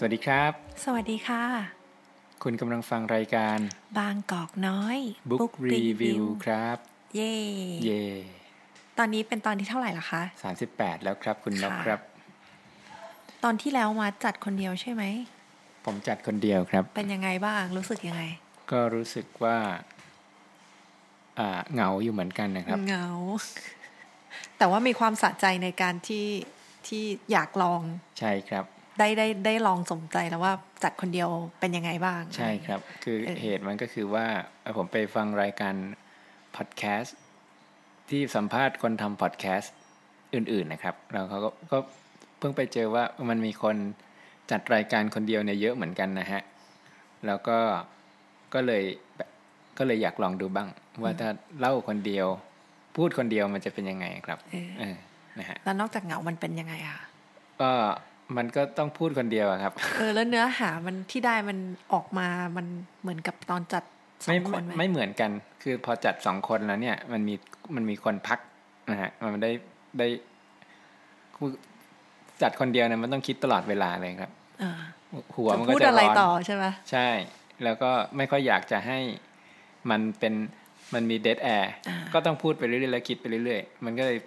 สวัสดีครับ สวัสดีค่ะ คุณกำลังฟังรายการ บางกอกน้อย Book Review ครับ เย่เย่ตอนนี้เป็นตอนที่เท่าไหร่ละคะสามสิบแปดแล้วครับคุณนกค่ะครับ ตอนที่แล้วมาจัดคนเดียวใช่ไหม ผมจัดคนเดียวครับ เป็นยังไงบ้างรู้สึกยังไง ก็รู้สึกว่าอ่าเหงาอยู่เหมือนกันนะครับ เหงา แต่ว่ามีความสะใจในการที่ที่อยากลอง ใช่ครับ ได้ได้ได้ลองสมใจแล้วว่าจัดคนเดียวเป็นยังไงบ้าง ใช่ครับ คือเออเหตุมันก็คือว่าเอ่อผมไปฟังรายการพอดแคสต์ที่สัมภาษณ์คนทำพอดแคสต์อื่น ๆนะครับแล้วเขาก็ก็เพิ่งไปเจอว่ามันมีคนจัดรายการคนเดียวเนี่ยเยอะเหมือนกันนะฮะ แล้วก็ก็เลยก็เลยอยากลองดูบ้าง ว่าถ้าเล่าคนเดียว พูดคนเดียวมันจะเป็นยังไงครับเออเออนะฮะแล้วนอกจากเหงามันเป็นยังไงอะก็ มันก็ต้องพูดคนเดียวอะครับ เออแล้วเนื้อหามันที่ได้มันออกมามันเหมือนกับตอนจัดสอไม่งคนไหมไม่เหมือนกัน คือพอจัดสองคนแล้วเนี่ย มันมีมันมีคนพักนะฮะมันได้ได้คือจัดคนเดียวเนี่ยมันต้องคิดตลอดเวลาเลยครับเออหัวจะมันก็พูดจะอะไรร้อนต่อใช่ไหมใช่ แล้วก็ไม่ค่อยอยากจะให้มันเป็นมันมีเด a แอร์อ่าก็ต้องพูดไปเรื่อยๆแล้วคิดไปเรื่อยๆ มันก็เลย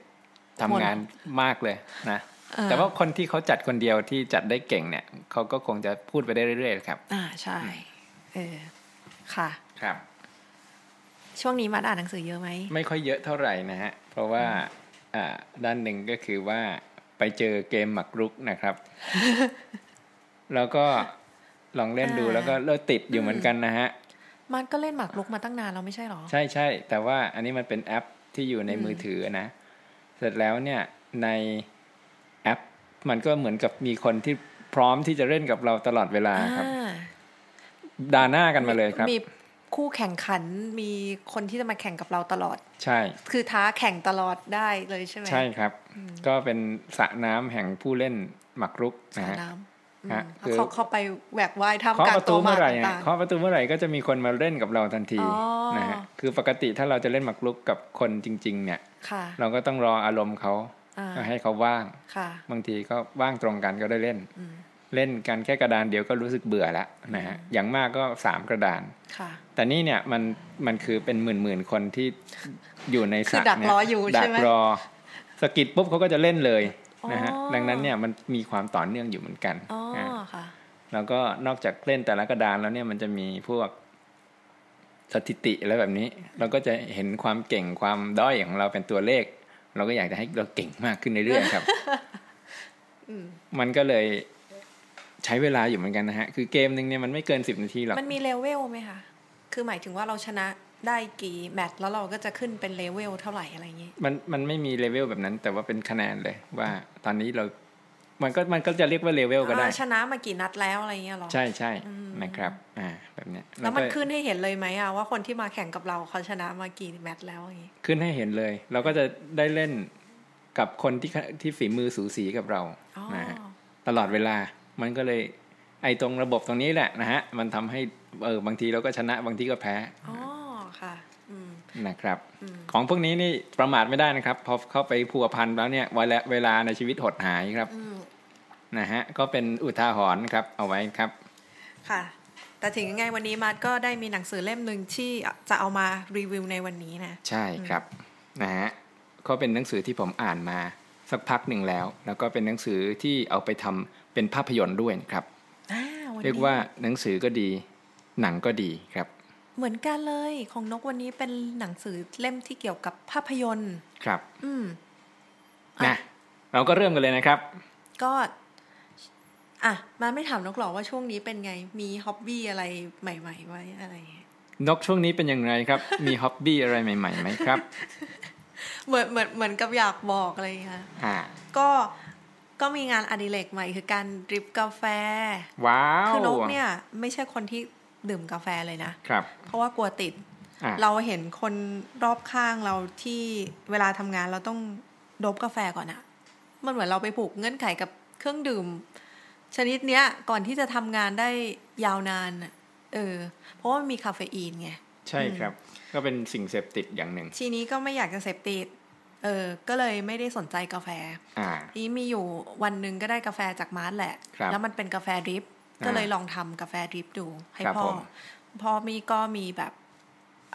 ทำงานมากเลยนะเออ แต่ว่าคนที่เขาจัดคนเดียวที่จัดได้เก่งเนี่ยเขาก็คงจะพูดไปได้เรื่อยๆครับ อ่าใช่เออค่ะ ครับ ช่วงนี้มัดอ่านหนังสือเยอะไหมไม่ค่อยเยอะเท่าไหร่นะฮะเพราะว่าอ่าด้านหนึ่งก็คือว่าไปเจอเกมหมักรุกนะครับ แล้วก็ลองเล่นดูอ่าแล้วก็เลิกติดอยู่เหมือนกันนะฮะมัดก็เล่นหมากรุกมาตั้งนานแล้วไม่ใช่หรอ ใช่ใช่แต่ว่าอันนี้มันเป็นแอปที่อยู่ในอืมมือถือนะ เสร็จแล้วเนี่ยในแอป มันก็เหมือนกับมีคนที่พร้อมที่จะเล่นกับเราตลอดเวลาครับอ่าดาหน้ากันมาเลยครับ มีคู่แข่งขันมีคนที่จะมาแข่งกับเราตลอด ใช่ คือท้าแข่งตลอดได้เลยใช่ไหมใช่ครับ ก็เป็นสระน้ำแห่งผู้เล่นหมักรุกสระนะฮะน้ำอืมฮะแล้วคือเขาเข้าไปแหวกว่ายท่ามเคาะกลางประตัตูวหมาเมื่อไหร่ต่าฮะงเคาะประตูเมื่อไหร่ก็จะมีคนมาเล่นกับเราทันทีอ๋อนะฮะคือปกติถ้าเราจะเล่นหมากรุกกับคนจริง ๆ เนี่ยๆค่ะเราก็ต้องรออารมณ์เขา อ่าให้เขาว่างค่ะบางทีก็ว่างตรงกันก็ได้เล่นอืมเล่นกันแค่กระดานเดียวก็รู้สึกเบื่อแล้วนะฮะอย่างมากก็สามกระดานค่ะแต่นี่เนี่ยมันมันคือเป็นหมื่นหมื่นๆคนที่อยู่ในสคือระดักเนี่ยรออยู่ดัใช่ไหมรอสกิดปุ๊บเขาก็จะเล่นเลยนะฮะอ๋อดังนั้นเนี่ยมันมีความต่อเนื่องอยู่เหมือนกันอ๋อนะค่ะแล้วก็นอกจากเล่นแต่ละกระดานแล้วเนี่ยมันจะมีพวกสถิติอะไรแบบนี้ เราก็จะเห็นความเก่งความด้อยของเราเป็นตัวเลข เราก็อยากจะให้เราเก่งมากขึ้นเรื่อยๆครับอืมมันก็เลยใช้เวลาอยู่เหมือนกันนะฮะ คือเกมหนึ่งเนี่ยมันไม่เกินสิบนาทีหรอก มันมีเลเวลไหมคะ คือหมายถึงว่าเราชนะได้กี่แมตช์แล้วเราก็จะขึ้นเป็นเลเวลเท่าไหร่อะไรอย่างงี้ มันมันไม่มีเลเวลแบบนั้น แต่ว่าเป็นคะแนนเลย ว่าตอนนี้เรา มันก็มันก็จะเรียกว่าเลเวลก็ได้อ่าชนะมากี่นัดแล้วอะไรเงี้ยหรอ ใช่ใช่อืมนะครับอ่าแบบเนี้ยแล้วมันก็ขึ้นให้เห็นเลยไหมอะว่าคนที่มาแข่งกับเราเขาชนะมากี่แมตช์แล้วอย่างงี้ขึ้นให้เห็นเลย เราก็จะได้เล่นกับคนที่ที่ฝีมือสูสีกับเราอ๋อนะฮะตลอดเวลามันก็เลย ไอ้ตรงระบบตรงนี้แหละนะฮะ มันทำให้เออบางทีเราก็ชนะบางทีก็แพ้อ๋อค่ะอืมนะครับอืมของพวกนี้นี่ประมาทไม่ได้นะครับ พอเข้าไปพัวพันแล้วเนี่ยเวลาเวลาในชีวิตหดหายครับอืม นะฮะก็เป็นอุทาหรณ์ครับเอาไว้ครับค่ะแต่ถึงยังไงวันนี้มาร์ทก็ได้มีหนังสือเล่มหนึ่งที่จะเอามารีวิวในวันนี้นะใช่ครับนะฮะก็เป็นหนังสือที่ผมอ่านมาสักพักหนึ่งแล้ว แล้วก็เป็นหนังสือที่เอาไปทำเป็นภาพยนตร์ด้วยนะครับอ่าวันเรียกนี้ว่าหนังสือก็ดี หนังก็ดีครับ เหมือนกันเลยของนกวันนี้เป็นหนังสือเล่มที่เกี่ยวกับภาพยนตร์ครับ อืมนะอะเราก็เริ่มกันเลยนะครับ ก็ อะมาไม่ถามนกหรอกว่าช่วงนี้เป็นไง มีฮ็อบบี้อะไรใหม่ๆไว้อะไรอย่างเงี้ยนกช่วงนี้เป็นอย่างไรครับ มีฮ็อบบี้อะไรใหม่ๆไหมครับ เหมือนเหมือนเหมือนกับอยากบอกอะไรค่ะอ่าก็ก็มีงานอดิเรกใหม่คือการดริปกาแฟ ว้าว คือนกเนี่ย ไม่ใช่คนที่ดื่มกาแฟเลยนะครับ เพราะว่ากลัวติดอ่าเราเห็นคนรอบข้างเราที่เวลาทำงานเราต้องดบกาแฟก่อนอะมันเหมือนเราไปผูกเงื่อนไขกับเครื่องดื่ม ชนิดเนี้ยก่อนที่จะทำงานได้ยาวนานอะเออ เพราะว่ามันมีคาเฟอีนไง ใช่ครับ ก็เป็นสิ่งเสพติดอย่างหนึ่ง ทีนี้ก็ไม่อยากจะเสพติด เออ ก็เลยไม่ได้สนใจกาแฟ อ่า ทีนี้มีอยู่วันหนึ่งก็ได้กาแฟจากมาร์ทแหละครับแล้วมันเป็นกาแฟดริป ก็เลยลองทำกาแฟดริปดู ให้ครับพ่อผมพ่อมีก็มีแบบ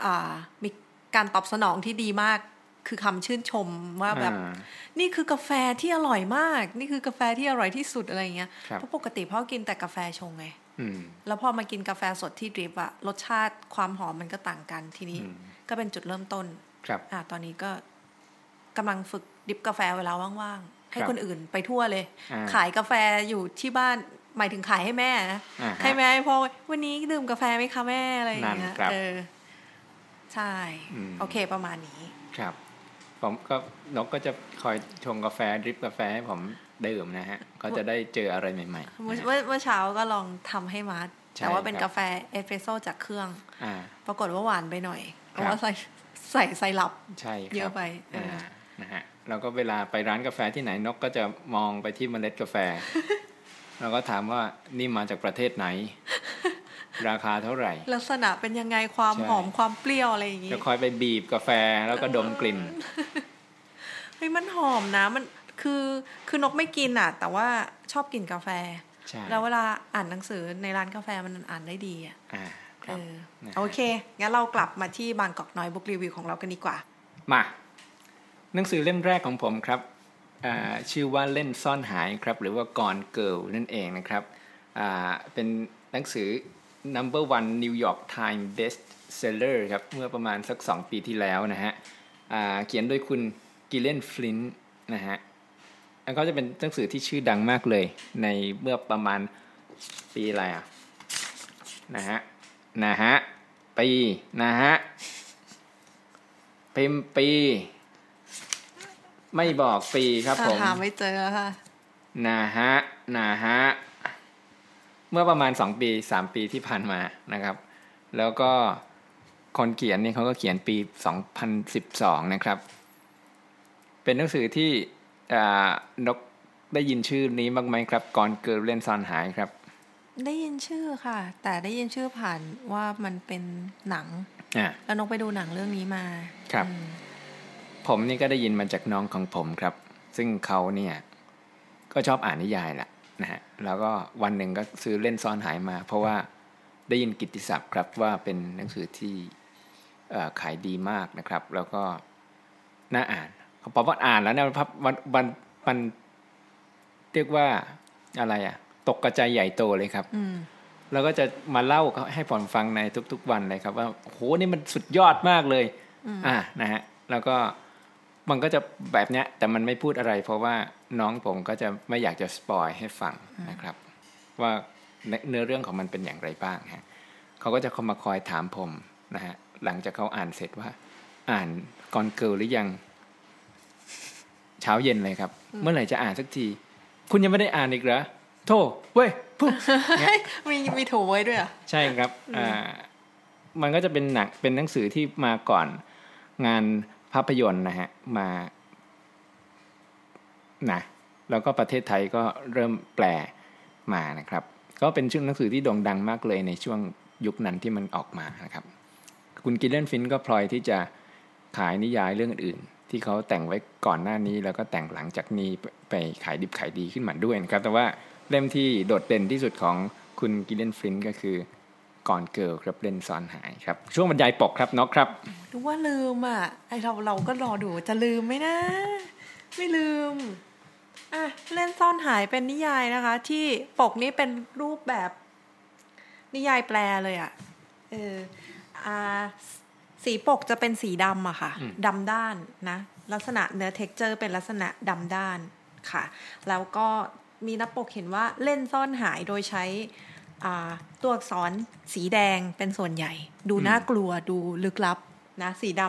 อ่า มีการตอบสนองที่ดีมาก คือคำชื่นชมว่าแบบอ่านี่คือกาแฟที่อร่อยมาก นี่คือกาแฟที่อร่อยที่สุดอะไรอย่างเงี้ยครับเพราะปกติพ่อกินแต่กาแฟชงไงอืมแล้วพอมากินกาแฟสดที่ดริปอะรสชาติความหอมมันก็ต่างกันทีนี้อืมก็เป็นจุดเริ่มต้นครับอ่าตอนนี้ก็กำลังฝึกดริปกาแฟเวลาว่างๆ ให้ครับคนอื่นไปทั่วเลยอ่าขายกาแฟอยู่ที่บ้านหมายถึงขายให้แม่นะอ่าฮะให้แม่ให้พ่อวันนี้ดื่มกาแฟไหมคะแม่อะไรอย่างเงี้นั่ยนครับเออใช่อืมโอเคประมาณนี้ครับ ผมก็นกก็จะคอยชงกาแฟ drip กาแฟให้ผมดื่มนะฮะ ก็จะได้เจออะไรใหม่เมื่อเมื่อเมื่อเช้าก็ลองทำให้มาร์ทใช่แต่ว่าเป็นครับกาแฟเอสเปรสโซ่จากเครื่องๆอ่าปรากฏว่าหวานไปหน่อย ครับราะว่าใส่ใส่ไซรัปใช่ครับเยอะไปเอออ่านะฮะเราก็เวลาไปร้านกาแฟที่ไหนนกก็จะมองไปที่เมล็ดกาแฟ เราก็ถามว่านี่มาจากประเทศไหน ราคาเท่าไหร่ ลักษณะเป็นยังไงความใช่หอมความเปรี้ยวอะไรอย่างงี้จะคอยไปบีบกาแฟแล้วก็ดมกลิ่นเฮ้ยมันหอมนะมันคือคือนกไม่กินอะ แต่ว่าชอบกินกาแฟใช่แล้วเวลาอ่านหนังสือในร้านกาแฟมันอ่านได้ดีอะอ่าคเอรับอนะฮะโอเค งั้นเรากลับมาที่บางกอกน้อยบุ๊กรีวิวของเรากันดีกว่า มาหนังสือเล่มแรกของผมครับอ่าชื่อว่าเล่นซ่อนหายครับ หรือว่าก่อนเกิลนั่นเองนะครับอ่าเป็นหนังสือ number one New York Times best seller ครับ เมื่อประมาณสัก 2 ปีที่แล้วนะฮะอ่าเขียนโดยคุณกิเลนฟลินนะฮะแล้วก็จะเป็นหนังสือที่ชื่อดังมากเลย ในเมื่อประมาณปีอะไรอะนะฮะนะฮะปีนะฮะพิมพ์ปี ไม่บอกปีครับผมหาไม่เจอแล้วค่ะนะฮะนะฮะ เมื่อประมาณสองปีสามปีที่ผ่านมานะครับ แล้วก็คนเขียนนี่เขาก็เขียนปี 2012 นะครับ เป็นหนังสือที่อ่านกได้ยินชื่อนี้บ้างไหมครับก่อนเกิดเล่นซอนหายครับ ได้ยินชื่อค่ะ แต่ได้ยินชื่อผ่านว่ามันเป็นหนังอ่าแล้วนกไปดูหนังเรื่องนี้มาครับอืมผมนี่ก็ได้ยินมาจากน้องของผมครับ ซึ่งเขาเนี่ย ก็ชอบอ่านนิยายแหละ นะฮะแล้วก็วันหนึ่งก็ซื้อเล่นซ่อนหายมา เพราะว่าได้ยินกิตติศัพท์ครับว่าเป็นหนังสือที่เอ่อขายดีมากนะครับ แล้วก็น่าอ่านพอว่าอ่านแล้วเนี่ยพับวันวันมันเรียกว่าอะไรอะตกกระจายใหญ่โตเลยครับอืมแล้วก็จะมาเล่าให้ผมฟังในทุก ๆ วันเลยครับ ว่าโอ้โหนี่มันสุดยอดมากเลย อ่านะฮะแล้วก็ มันก็จะแบบเนี้ยแต่มันไม่พูดอะไร เพราะว่าน้องผมก็จะไม่อยากจะสปอยให้ฟังนะครับ ว่าเนื้อเรื่องของมันเป็นอย่างไรบ้างฮะเขาก็จะเข้ามาคอยถามผมนะฮะหลังจากเขาอ่านเสร็จว่า อ่านก่อนเกิลหรือยัง เช้าเย็นเลยครับ เมื่อไหร่จะอ่านสักที คุณยังไม่ได้อ่านอีกเหรอโธ่เว้ยปุ๊บมีมีถูไว้ด้วยเหรอะใช่ครับอ่ามันก็จะเป็นหนังเป็นหนังสือที่มาก่อนงาน ภาพยนตร์นะฮะมานะแล้วก็ประเทศไทยก็เริ่มแปลมานะครับ ก็เป็นชื่อหนังสือที่โด่งดังมากเลยในช่วงยุคนั้นที่มันออกมานะครับ คุณกิลเลนฟินก็พลอยที่จะขายนิยายเรื่องอื่นที่เขาแต่งไว้ก่อนหน้านี้แล้วก็แต่งหลังจากนี้ไปไปขายดิบขายดีขึ้นมาด้วยนะครับ แต่ว่าเล่มที่โดดเด่นที่สุดของคุณ Gillian Flynn ก็คือ ก่อนเกิลครับเล่นซ้อนหายครับ ช่วงบรรยายปกครับน็อกครับรู้ว่าลืมอะไอ้เราเราก็รอดูจะลืมไหมนะ ไม่ลืมอะเล่นซ่อนหายเป็นนิยายนะคะ ที่ปกนี้เป็นรูปแบบนิยายแปลเลยอะเอออ่าสีปกจะเป็นสีดำอะค่ะอืมดำด้านนะ ลักษณะเนื้อ texture เป็นลักษณะดำด้านค่ะ แล้วก็มีหน้าปกเห็นว่าเล่นซ่อนหายโดยใช้อ่า ตัวอักษรสีแดงเป็นส่วนใหญ่ ดูน่ากลัวดูลึกลับนะสีด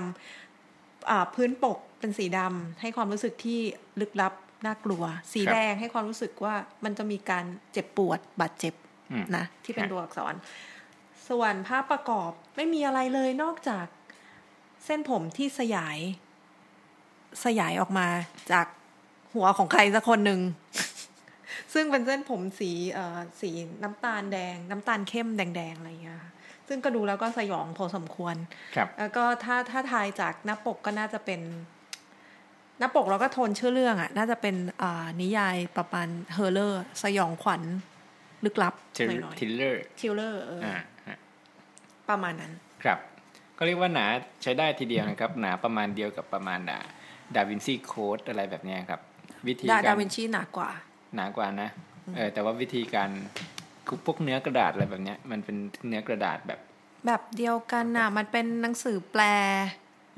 ำอ่าพื้นปกเป็นสีดำให้ความรู้สึกที่ลึกลับน่ากลัว สีครับแดงให้ความรู้สึกว่ามันจะมีการเจ็บปวดบาดเจ็บอืมนะที่เป็นครับตัวอักษร ส่วนภาพประกอบไม่มีอะไรเลยนอกจากเส้นผมที่สยาย สยายออกมาจากหัวของใครสักคนหนึ่ง ซึ่งเป็นเส้นผมสีเอ่อสีน้ำตาลแดง น้ำตาลเข้มแดงๆอะไรอย่างเงี้ยค่ะซึ่งก็ดูแล้วก็สยองพอสมควรครับแล้วก็ถ้าถ้าทายจากหน้าปกก็น่าจะเป็นหน้าปกเราก็โทนชื่อเรื่องอะ่ะ น่าจะเป็นอ่านิยายประมาณ horror สยองขวัญลึกลับ thrill หน่อย thriller ๆ thriller เออออ่าฮะประมาณนั้น ครับ ก็เรียกว่าหนาใช้ได้ทีเดียวนะครับ หนาประมาณเดียวกับประมาณดา Da Vinci Code อะไรแบบเนี้ยครับ วิธีดาการ Da Vinci หนากว่า หนากว่านะเออแต่ว่าวิธีการคือพวกเนื้อกระดาษอะไรแบบเนี้ย มันเป็นเนื้อกระดาษแบบ แบบเดียวกันน่ะ มันเป็นหนังสือแปล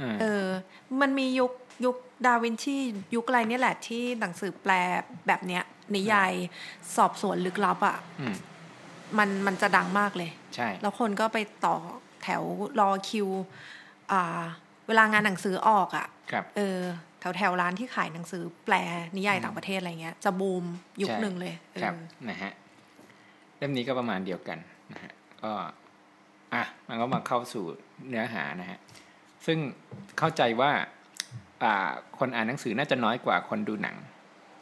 อ่าเออ มันมียุคยุคดาวินชียุคอะไรเนี่ยแหละที่หนังสือแปลแบบเนี้ยนิยายสอบสวนลึกลับอะ่ะอืมมันมันจะดังมากเลย ใช่ แล้วคนก็ไปต่อแถวรอคิว อ่า เวลางานหนังสือออกอะ่ะครับเออ แถวแถวร้านที่ขายหนังสือแปลนิยายต่างประเทศอะไรเงี้ย จะบูมยุคใช่หนึ่งเลยเออครับนะฮะเล่มนี้ก็ประมาณเดียวกันนะฮะก็อะมันก็มาเข้าสู่เนื้อหานะฮะซึ่งเข้าใจว่าอ่าคนอ่านหนังสือน่าจะน้อยกว่าคนดูหนัง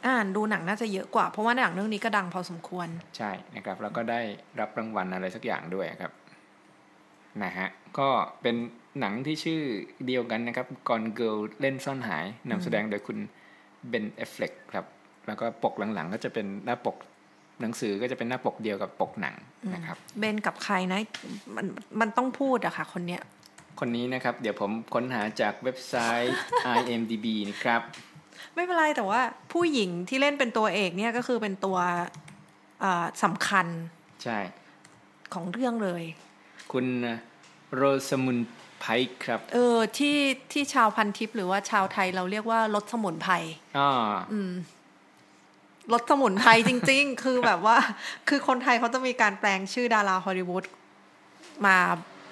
อ่านดูหนังน่าจะเยอะกว่าเพราะว่าหนังเรื่องนี้ก็ดังพอสมควร ใช่นะครับ แล้วก็ได้รับรางวัลอะไรสักอย่างด้วยครับนะฮะก็เป็น หนังที่ชื่อเดียวกันนะครับ Gone Girl เล่นซ่อนหายนำแสดงโดยคุณ Ben Affleck ครับ แล้วก็ปกหลังๆ ก็จะเป็นหน้าปกหนังสือก็จะเป็นหน้าปกเดียวกับปกหนังนะครับ เบนกับใครนะมันมันต้องพูดอะค่ะ คนเนี้ย คนนี้นะครับ เดี๋ยวผมค้นหาจากเว็บไซต์ IMDb นะครับ ไม่เป็นไรแต่ว่าผู้หญิงที่เล่นเป็นตัวเอกเนี่ยก็คือเป็นตัวอ่าสำคัญ ใช่ ของเรื่องเลย คุณโรสมุน ไพครับเออที่ที่ชาวพันทิปหรือว่าชาวไทยเราเรียกว่ารถสมุนไพรอ๋ออืมรถสมุนไพรจริง ๆ คือแบบว่า คือคนไทยเขาจะมีการแปลงชื่อดาราฮอลลีวูดมา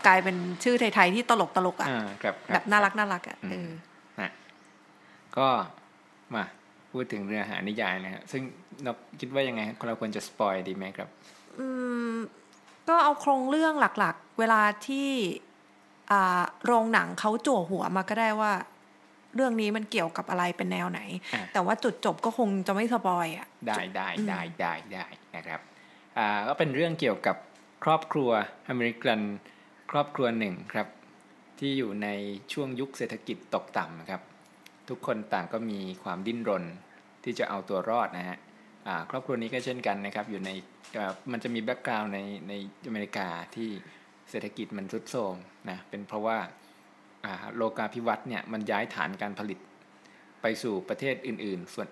กลายเป็นชื่อไทย ๆ ที่ตลกตลกๆอะอ่าครับคแบบน่ารักน่ารักอะเออนะก็มาพูดถึงเนื้อหานิยายนะฮะซึ่งนกคิดว่ายังไงเราควรจะสปอยดีไหมครับ อืม ก็เอาโครงเรื่องหลัก ๆ เวลาที่อ่า โรงหนังเขาจั่วหัวมาก็ได้ว่า เรื่องนี้มันเกี่ยวกับอะไรเป็นแนวไหนอะแต่ว่าจุดจบก็คงจะไม่ spoil อะได้ได้ได้ได้ได้นะครับอ่าก็เป็นเรื่องเกี่ยวกับครอบครัวอเมริกันครอบครัวหนึ่งครับ ที่อยู่ในช่วงยุคเศรษฐกิจตกต่ำนะครับ ทุกคนต่างก็มีความดิ้นรนที่จะเอาตัวรอดนะฮะอ่าครอบครัวนี้ก็เช่นกันนะครับ อยู่ในอ่ามันจะมี background ในในอเมริกาที่ เศรษฐกิจมันทรุดโทรมนะเป็นเพราะว่าอ่าโลกาภิวัตน์เนี่ยมันย้ายฐานการผลิตไปสู่ประเทศอื่น ๆ ส่วน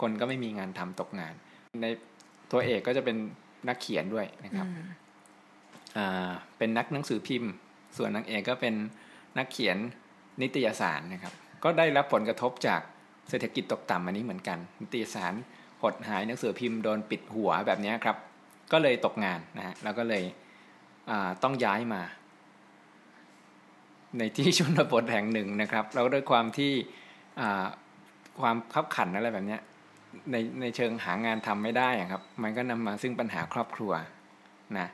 คนก็ไม่มีงานทำตกงาน ในตัวเอกก็จะเป็นนักเขียนด้วยนะครับอ่าเป็นนักหนังสือพิมพ์ ส่วนนางเอกก็เป็นนักเขียนนิตยสารนะครับ ก็ได้รับผลกระทบจากเศรษฐกิจตกต่ำอันนี้เหมือนกัน นิตยสารหดหายหนังสือพิมพ์โดนปิดหัวแบบนี้ครับ ก็เลยตกงานนะฮะแล้วก็เลยอ่า ต้องย้ายมา ในที่ชนบทแห่งหนึ่งนะครับ แล้วด้วยความที่ความขับขันอะไรแบบนี้ในในเชิงหางานทำไม่ได้ครับ มันก็นำมาซึ่งปัญหาครอบครัวนะ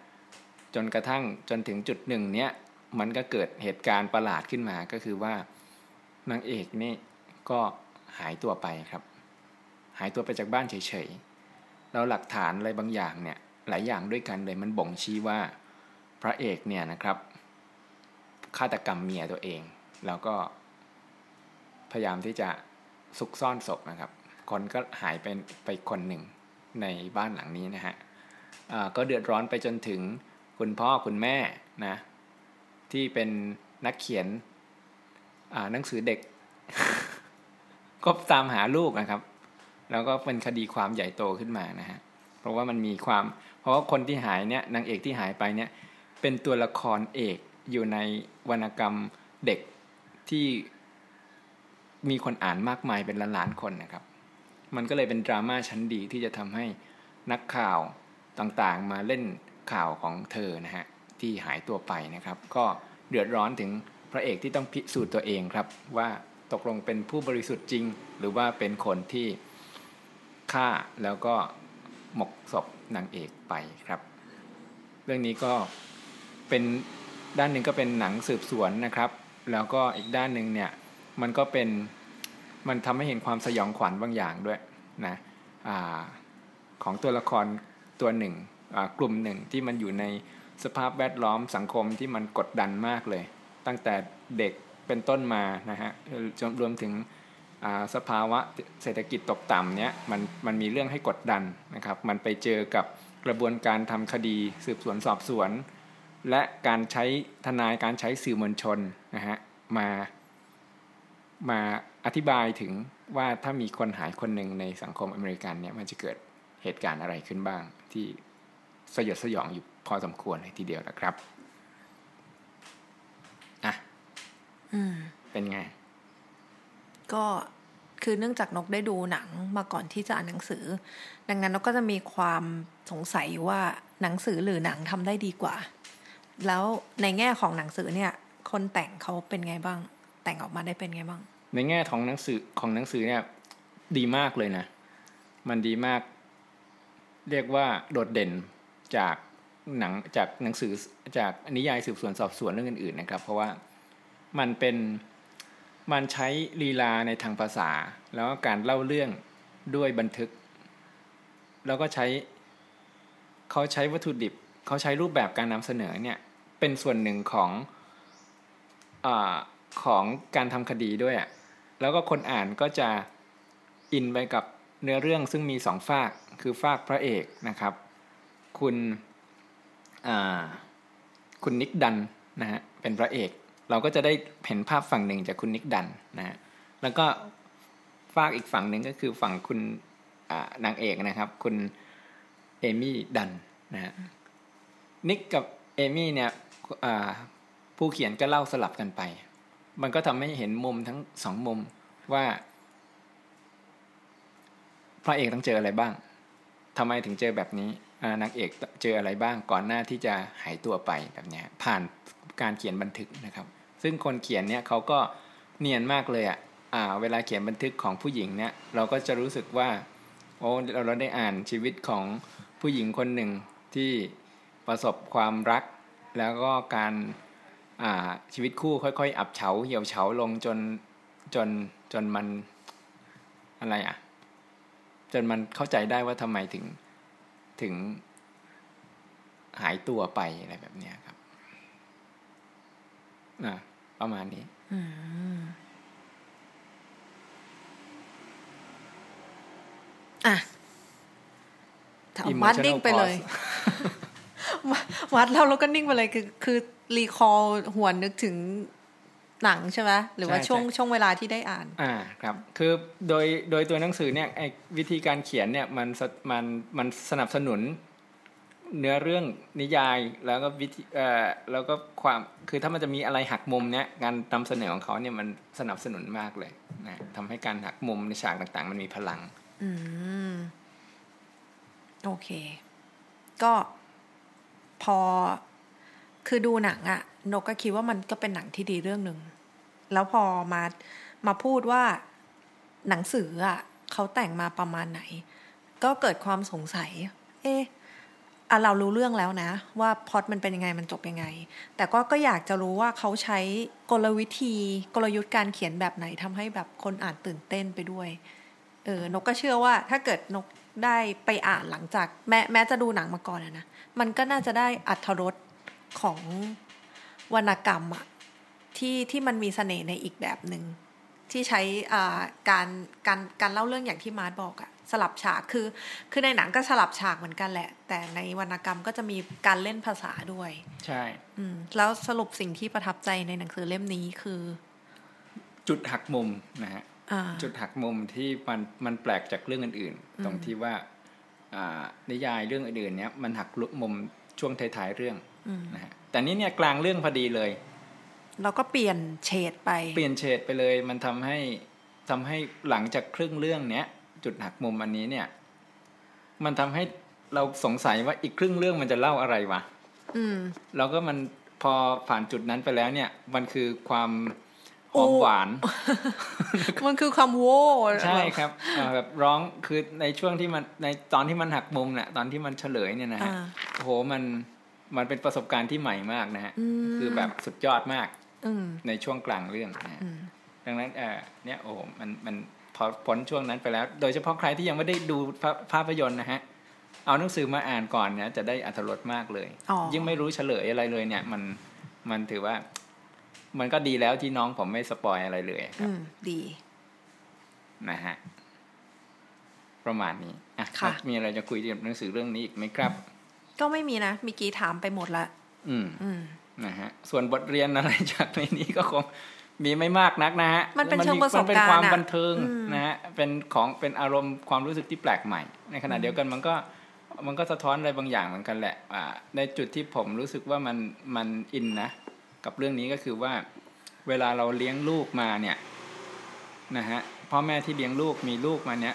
จนกระทั่งจนถึงจุดหนึ่งเนี้ยมันก็เกิดเหตุการณ์ประหลาดขึ้นมาก็คือว่านางเอกนี่ก็หายตัวไปครับ หายตัวไปจากบ้านเฉยๆแล้วหลักฐานอะไรบางอย่างเนี่ยหลายอย่างด้วยกันเลยมันบ่งชี้ว่า พระเอกเนี่ยนะครับฆาตกรรมเมียตัวเอง แล้วก็พยายามที่จะซุกซ่อนศพนะครับ คนก็หายไปไปคนหนึ่งในบ้านหลังนี้นะฮะก็เดือดร้อนไปจนถึงคุณพ่อคุณแม่นะที่เป็นนักเขียนหนังสือเด็ก ก็ตามหาลูกนะครับ แล้วก็เป็นคดีความใหญ่โตขึ้นมานะฮะเพราะว่ามันมีความ เพราะว่าคนที่หายเนี่ยนางเอกที่หายไปเนี่ย เป็นตัวละครเอกอยู่ในวรรณกรรมเด็กที่มีคนอ่านมากมายเป็นล้านๆคนนะครับ มันก็เลยเป็นดราม่าชั้นดีที่จะทำให้นักข่าวต่างๆ มาเล่นข่าวของเธอนะฮะที่หายตัวไปนะครับ ก็เดือดร้อนถึงพระเอกที่ต้องพิสูจน์ตัวเองครับ ว่าตกลงเป็นผู้บริสุทธิ์จริง หรือว่าเป็นคนที่ฆ่าแล้วก็หมกศพนางเอกไปครับ เรื่องนี้ก็ เป็นด้านหนึ่งก็เป็นหนังสืบสวนนะครับ แล้วก็อีกด้านหนึ่งเนี่ยมันก็เป็นมันทำให้เห็นความสยองขวัญบางอย่างด้วยนะอของตัวละครตัวหนึ่งกลุ่มหนึ่งที่มันอยู่ในสภาพแวดล้อมสังคมที่มันกดดันมากเลย ตั้งแต่เด็กเป็นต้นมานะฮะจรวมถึงสภาวะเศรษฐกิจตกต่ำเนี้ยมันมันมีเรื่องให้กดดันนะครับ มันไปเจอกับกระบวนการทำคดีสืบสวนสอบสวน และการใช้ทนายการใช้สื่อมวลชนนะฮะมามาอธิบายถึงว่าถ้ามีคนหายคนหนึ่งในสังคมอเมริกันเนี่ยมันจะเกิดเหตุการณ์อะไรขึ้นบ้าง ที่สยดสยองอยู่พอสมควรเลยทีเดียวนะครับอะอืมเป็นไง ก็คือเนื่องจากนกได้ดูหนังมาก่อนที่จะอ่านหนังสือ ดังนั้นนกก็จะมีความสงสัยว่าหนังสือหรือหนังทำได้ดีกว่า แล้วในแง่ของหนังสือเนี่ย คนแต่งเขาเป็นไงบ้าง แต่งออกมาได้เป็นไงบ้าง ในแง่ของหนังสือของหนังสือเนี่ย ดีมากเลยนะ มันดีมาก เรียกว่าโดดเด่นจากหนังจากหนังสือจากนิยายสืบสวนสอบสวนเรื่องอื่นๆนะครับ เพราะว่ามันเป็นมันใช้ลีลาในทางภาษา แล้วก็การเล่าเรื่องด้วยบันทึก แล้วก็ใช้เขาใช้วัตถุดิบ เขาใช้รูปแบบการนำเสนอเนี่ยเป็นส่วนหนึ่งของอของการทำคดีด้วยอะแล้วก็คนอ่านก็จะอินไปกับเนื้อเรื่องซึ่งมีสองฝากคือฝากพระเอกนะครับ คุณคุณนิกดันนะฮะเป็นพระเอก เราก็จะได้เห็นภาพฝั่งหนึ่งจากคุณนิกดันนะฮะแล้วก็ฝากอีกฝั่งหนึ่งก็คือฝั่งคุณนางเอกนะครับ คุณเอมี่ดันนะฮะ นิกกับเอมี่เนี่ยผู้เขียนก็เล่าสลับกันไป มันก็ทำให้เห็นมุมทั้งสองมุมว่าพระเอกต้องเจออะไรบ้างทำไมถึงเจอแบบนี้นางเอกเจออะไรบ้างก่อนหน้าที่จะหายตัวไปแบบนี้ผ่านการเขียนบันทึกนะครับ ซึ่งคนเขียนเนี่ยเขาก็เนียนมากเลยอะ่ะเวลาเขียนบันทึกของผู้หญิงเนี่ยเราก็จะรู้สึกว่าโอ้เราได้อ่านชีวิตของผู้หญิงคนหนึ่งที่ ประสบความรัก แล้วก็การชีวิตคู่ค่อยๆ อับเฉาเหี่ยวเฉาลงจนจนจนมันอะไรอะ จนมันเข้าใจได้ว่าทำไมถึงถึงหายตัวไปอะไรแบบนี้ครับนะประมาณนี้อะวัดนิ่งไปเลย วัดแล้วเราก็นิ่งไปเลยคือคือรีคอร์หวนนึกถึงหนังใช่ไหมหรือว่าช่วงช่วงเวลาที่ได้อ่าน อ่าครับคือโดยโดยตัวหนังสือเนี่ยไอ้วิธีการเขียนเนี่ยมันมันมันสนับสนุนเนื้อเรื่องนิยายแล้วก็วิธีเอ่อแล้วก็ความคือถ้ามันจะมีอะไรหักมุมเนี่ยการนำเสนอของเขาเนี่ยมันสนับสนุนมากเลยนะทำให้การหักมุมในฉากต่างๆ มันมีพลัง อืมโอเค ก็ พอ คือดูหนังอะนกก็คิดว่ามันก็เป็นหนังที่ดีเรื่องหนึ่ง แล้วพอมามาพูดว่าหนังสืออะเขาแต่งมาประมาณไหน ก็เกิดความสงสัย เอ๊ะอะเรารู้เรื่องแล้วนะ ว่าพอดมันเป็นยังไงมันจบยังไง แต่ก็ก็อยากจะรู้ว่าเขาใช้กลวิธีกลยุทธ์การเขียนแบบไหนทำให้แบบคนอ่านตื่นเต้นไปด้วย เออนกก็เชื่อว่า ถ้าเกิดนก ได้ไปอ่านหลังจาก แม้แม้จะดูหนังมาก่อนนะ มันก็น่าจะได้อัธรสของวรรณกรรมอะที่ที่มันมีเสน่ห์ในอีกแบบหนึ่งที่ใช้การการการเล่าเรื่องอย่างที่มาร์ทบอกอะสลับฉากคือคือในหนังก็สลับฉากเหมือนกันแหละ แต่ในวรรณกรรมก็จะมีการเล่นภาษาด้วย ใช่อืมแล้วสรุปสิ่งที่ประทับใจในหนังสือเล่มนี้คือ จุดหักมุมนะฮะ จุดหักมุมที่มันมันแปลกจากเรื่องอื่นๆ ตรงที่ว่านิยายเรื่องอื่นๆเนี้ยมันหักมุมช่วงท้ายๆเรื่องนะฮะแต่นี้เนี่ยกลางเรื่องพอดีเลย เราก็เปลี่ยนเฉดไป เปลี่ยนเฉดไปเลย มันทำให้ทำให้หลังจากครึ่งเรื่องเนี้ยจุดหักมุมอันนี้เนี่ย มันทำให้เราสงสัยว่าอีกครึ่งเรื่องมันจะเล่าอะไรวะอืมแล้วก็มันพอผ่านจุดนั้นไปแล้วเนี่ย มันคือความ หอมหวาน มันคือความโว้ใช่ครับแบบร้องคือในช่วงที่มันในตอนที่มันหักมุมเนี่ยตอนที่มันเฉลยเนี่ยนะฮะโอ้โหมันมันเป็นประสบการณ์ที่ใหม่มากนะฮะคือแบบสุดยอดมากในช่วงกลางเรื่องนะดังนั้นเออเนี่ยโอ้มันมันพอพ้นช่วงนั้นไปแล้ว โดยเฉพาะใครที่ยังไม่ได้ดูภาพยนตร์นะฮะเอาหนังสือมาอ่านก่อนเนี่ยจะได้อัธรสมากเลย ยิ่งไม่รู้เฉลยอะไรเลยเนี่ย มันมันถือว่า มันก็ดีแล้วที่น้องผมไม่สปอยอะไรเลยครับดีนะฮะประมาณนี้อะมีอะไรจะคุยเกี่ยวกับหนังสือเรื่องนี้อีกไหมครับ ก็ไม่มีนะเมีกี้ถามไปหมดละอืมอืมนะฮะ ส่วนบทเรียนอะไรจากในนี้ก็คงมีไม่มากนักนะฮะ มันเป็นเชิงประสบมันเป็นการณ์ความอะบันเทิงอืมนะฮะ เป็นของเป็นอารมณ์ความรู้สึกที่แปลกใหม่ ในขณะเดียวกันมันก็มันก็สะท้อนอะไรบางอย่างเหมือนกันแหละ อ่า ในจุดที่ผมรู้สึกว่ามันมันอินนะ กับเรื่องนี้ก็คือว่าเวลาเราเลี้ยงลูกมาเนี่ยนะฮะพ่อแม่ที่เลี้ยงลูกมีลูกมาเนี่ย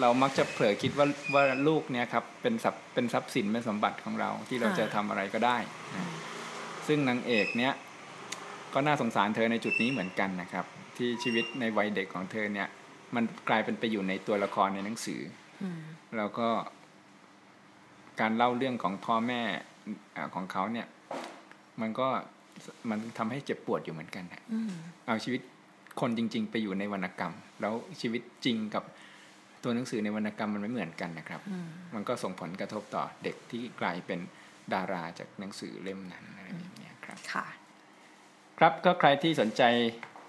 เรามักจะเผลอคิดว่าว่าลูกเนี่ยครับเป็นทรัพย์เป็นทรัพย์สินเป็นสมบัติของเราที่เราอ่าจะทำอะไรก็ได้นะซึ่งนางเอกเนี่ยก็น่าสงสารเธอในจุดนี้เหมือนกันนะครับ ที่ชีวิตในวัยเด็กของเธอเนี่ย มันกลายเป็นไปอยู่ในตัวละครในหนังสืออืมแล้วก็การเล่าเรื่องของพ่อแม่อ่าของเขาเนี่ย มันก็ มันทำให้เจ็บปวดอยู่เหมือนกันนะอืมเอาชีวิตคนจริง ๆ ไปอยู่ในวรรณกรรม แล้วชีวิตจริงกับตัวหนังสือในวรรณกรรมมันไม่เหมือนกันนะครับอืมมันก็ส่งผลกระทบต่อเด็กที่กลายเป็นดาราจากหนังสือเล่มนั้นอะไรอย่างเงี้ยครับค่ะ ครับก็ใครที่สนใจ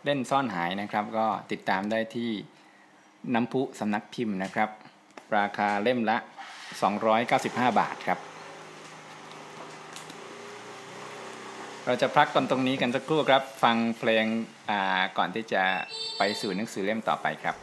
เล่นซ่อนหายนะครับ ก็ติดตามได้ที่น้ำพุสำนักพิมพ์นะครับ ราคาเล่มละ 295 บาทครับ เราจะพักตอนตรงนี้กันสักครู่ครับ ฟังเพลงก่อนที่จะไปสู่หนังสือเล่มต่อไปครับ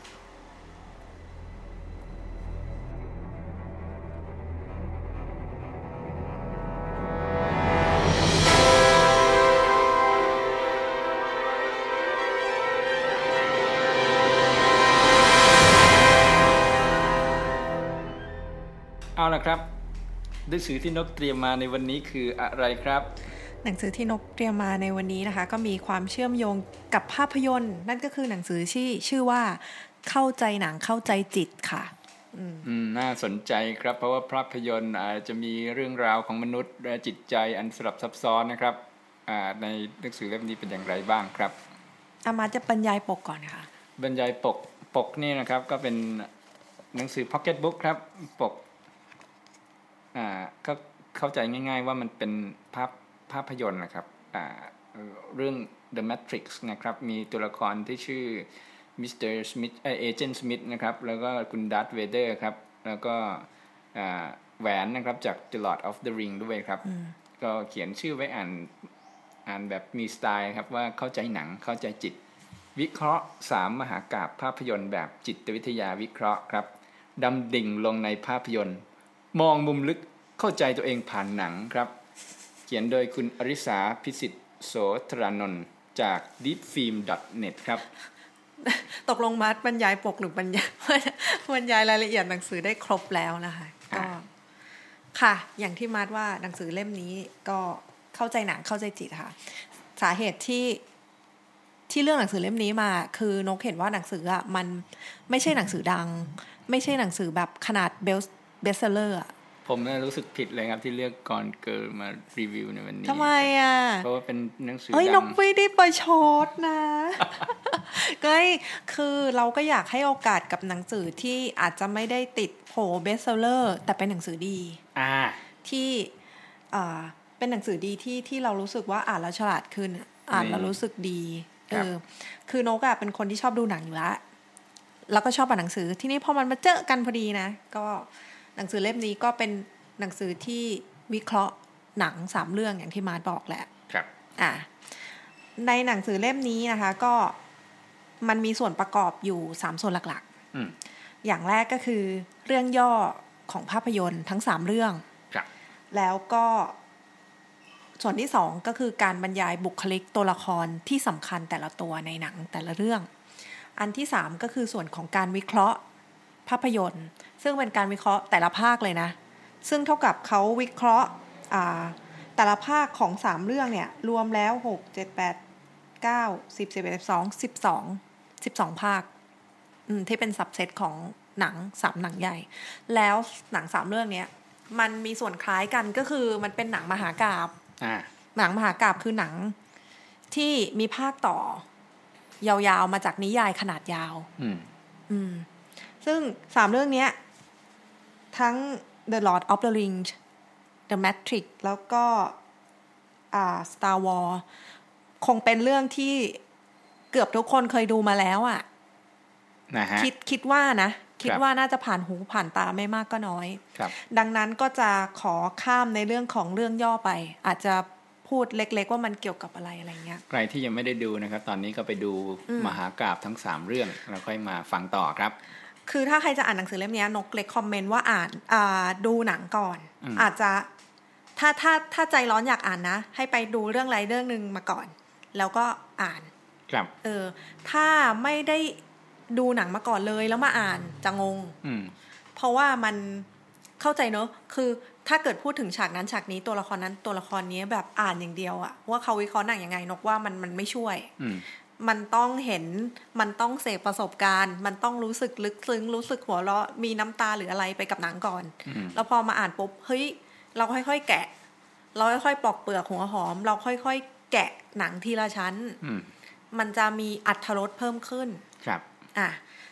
เอาละครับหนังสือที่นกเตรียมมาในวันนี้คืออะไรครับ หนังสือที่นกเตรียมมาในวันนี้นะคะ ก็มีความเชื่อมโยงกับภาพยนตร์ นั่นก็คือหนังสือที่ชื่อว่าเข้าใจหนังเข้าใจจิตค่ะอืมน่าสนใจครับ เพราะว่าภาพยนตร์อาจจะมีเรื่องราวของมนุษย์และจิตใจอันสลับซับซ้อนนะครับอ่าในหนังสือเล่มนี้เป็นอย่างไรบ้างครับ อามาจะบรรยายปกก่อนค่ะ บรรยายปกปกนี่นะครับก็เป็นหนังสือพ็อกเก็ตบุ๊กครับปกอ่าก็เข้าใจง่าย ๆ ว่ามันเป็นภาพ ภาพยนตร์นะครับอ่าเรื่อง The Matrix นะครับ มีตัวละครที่ชื่อ Mister Smith Agent Smith นะครับ แล้วก็คุณดัตเวเดอร์ครับ แล้วก็อ่าแหวนนะครับจาก The Lord of the Ring ด้วยครับ ก็เขียนชื่อไว้อ่านอ่านแบบมีสไตล์ครับ ว่าเข้าใจหนังเข้าใจจิต วิเคราะห์สามมหากาบภาพยนตร์แบบจิตวิทยาวิเคราะห์ครับดำดิ่งลงในภาพยนตร์ มองมุมลึกเข้าใจตัวเองผ่านหนังครับ เขียนโดยคุณอริสาพิสิทธิ์โสธรานนท์จาก deepfilm.net ครับ ตกลงมัดบรรยายปกหรือบรรยายบรรยายรายละเอียดหนังสือได้ครบแล้วนะคะก็อ่าค่ะ อย่างที่มัดว่าหนังสือเล่มนี้ก็เข้าใจหนังเข้าใจจิตค่ะ สาเหตุที่ที่เรื่องหนังสือเล่มนี้มา คือนกเห็นว่าหนังสืออะมันไม่ใช่หนังสือดัง ไม่ใช่หนังสือแบบขนาด best bestseller อะ ผมน่ารู้สึกผิดเลยครับที่เลือก Gone Girl มารีวิวในวันนี้ทำไมอะ เพราะว่าเป็นหนังสือเอ้ยนดักงไม่ได้ไปชดนะก็คือเราก็อยากให้โอกาสกับหนังสือที่อาจจะไม่ได้ติดโผ bestseอร์แต่เป็นหนังสือดี อ่า ที่อ่าเป็นหนังสือดีที่ที่เรารู้สึกว่าอ่านแล้วฉลาดขึ้น อ่านแล้วรู้สึกดีคเอรับอคือนกอะเป็นคนที่ชอบดูหนังอยู่แล้วแล้วก็ชอบอ่านหนังสือทีนี้พอมันมาเจอกันพอดีนะก็ หนังสือเล่มนี้ก็เป็นหนังสือที่วิเคราะห์หนังสามเรื่องอย่างที่มาร์ทบอกแหละครับอะในหนังสือเล่มนี้นะคะ ก็มันมีส่วนประกอบอยู่สามส่วนหลักอืมๆอย่างแรกก็คือเรื่องย่อของภาพยนตร์ทั้งสามเรื่องครับแล้วก็ส่วนที่สองก็คือการบรรยายบุคลิกตัวละครที่สำคัญแต่ละตัวในหนังแต่ละเรื่อง อันที่สามก็คือส่วนของการวิเคราะห์ ภาพยนตร์ ซึ่งเป็นการวิเคราะห์แต่ละภาคเลยนะ ซึ่งเท่ากับเขาวิเคราะห์อ่าแต่ละภาคของสามเรื่องเนี่ย รวมแล้วหกเจ็ดแปดเก้าสิบสิบเอ็ดสิบสองสิบสองสิบสองภาคอืมที่เป็นสับเซตของหนังสามหนังใหญ่ แล้วหนังสามเรื่องเนี้ยมันมีส่วนคล้ายกันก็คือมันเป็นหนังมหากาบอ่าหนังมหากาบคือหนังที่มีภาคต่อ ยาวๆมาจากนิยายขนาดยาว อืมอืม ซึ่งสามเรื่องเนี้ยทั้ง The Lord of the Rings The Matrix แล้วก็อ่า Star Wars คงเป็นเรื่องที่เกือบทุกคนเคยดูมาแล้วอะ่ะนะฮะคิดคิดว่านะ คิดว่าน่าจะผ่านหูผ่านตาไม่มากก็น้อยครับดังนั้นก็จะขอข้ามในเรื่องของเรื่องย่อไป อาจจะพูดเล็ก ๆ ว่ามันเกี่ยวกับอะไรอะไรเงี้ย ใครที่ยังไม่ได้ดูนะครับ ตอนนี้ก็ไปดูอืมมหากราบทั้งสามเรื่องแล้วค่อยมาฟังต่อครับ คือถ้าใครจะอ่านหนังสือเล่มเนี้ยนกเล็กคอมเมนต์ว่าอ่านอ่าดูหนังก่อนอืมอาจจะถ้าถ้าถ้าใจร้อนอยากอ่านนะ ให้ไปดูเรื่องอะไรเรื่องหนึ่งมาก่อน แล้วก็อ่านครับ เออ ถ้าไม่ได้ดูหนังมาก่อนเลยแล้วมาอ่านจะงงอืมเพราะว่ามันเข้าใจเนอะคือถ้าเกิดพูดถึงฉากนั้นฉากนี้ตัวละครนั้นตัวละครนี้แบบอ่านอย่างเดียวอะว่าเขาวิเคราะห์หนังยังไงนกว่ามันมันไม่ช่วยอื มมันต้องเห็น มันต้องเสพประสบการณ์ มันต้องรู้สึกลึกซึ้ง รู้สึกหัวเราะ มีน้ำตาหรืออะไรไปกับหนังก่อนอืมแล้วพอมาอ่านปุ๊บ เฮ้ย เราค่อยๆแกะ เราค่อยๆปอกเปลือกหัวหอม เราค่อยๆแกะหนังทีละชั้นอืมมันจะมีอัตรรสเพิ่มขึ้น ครับ อะ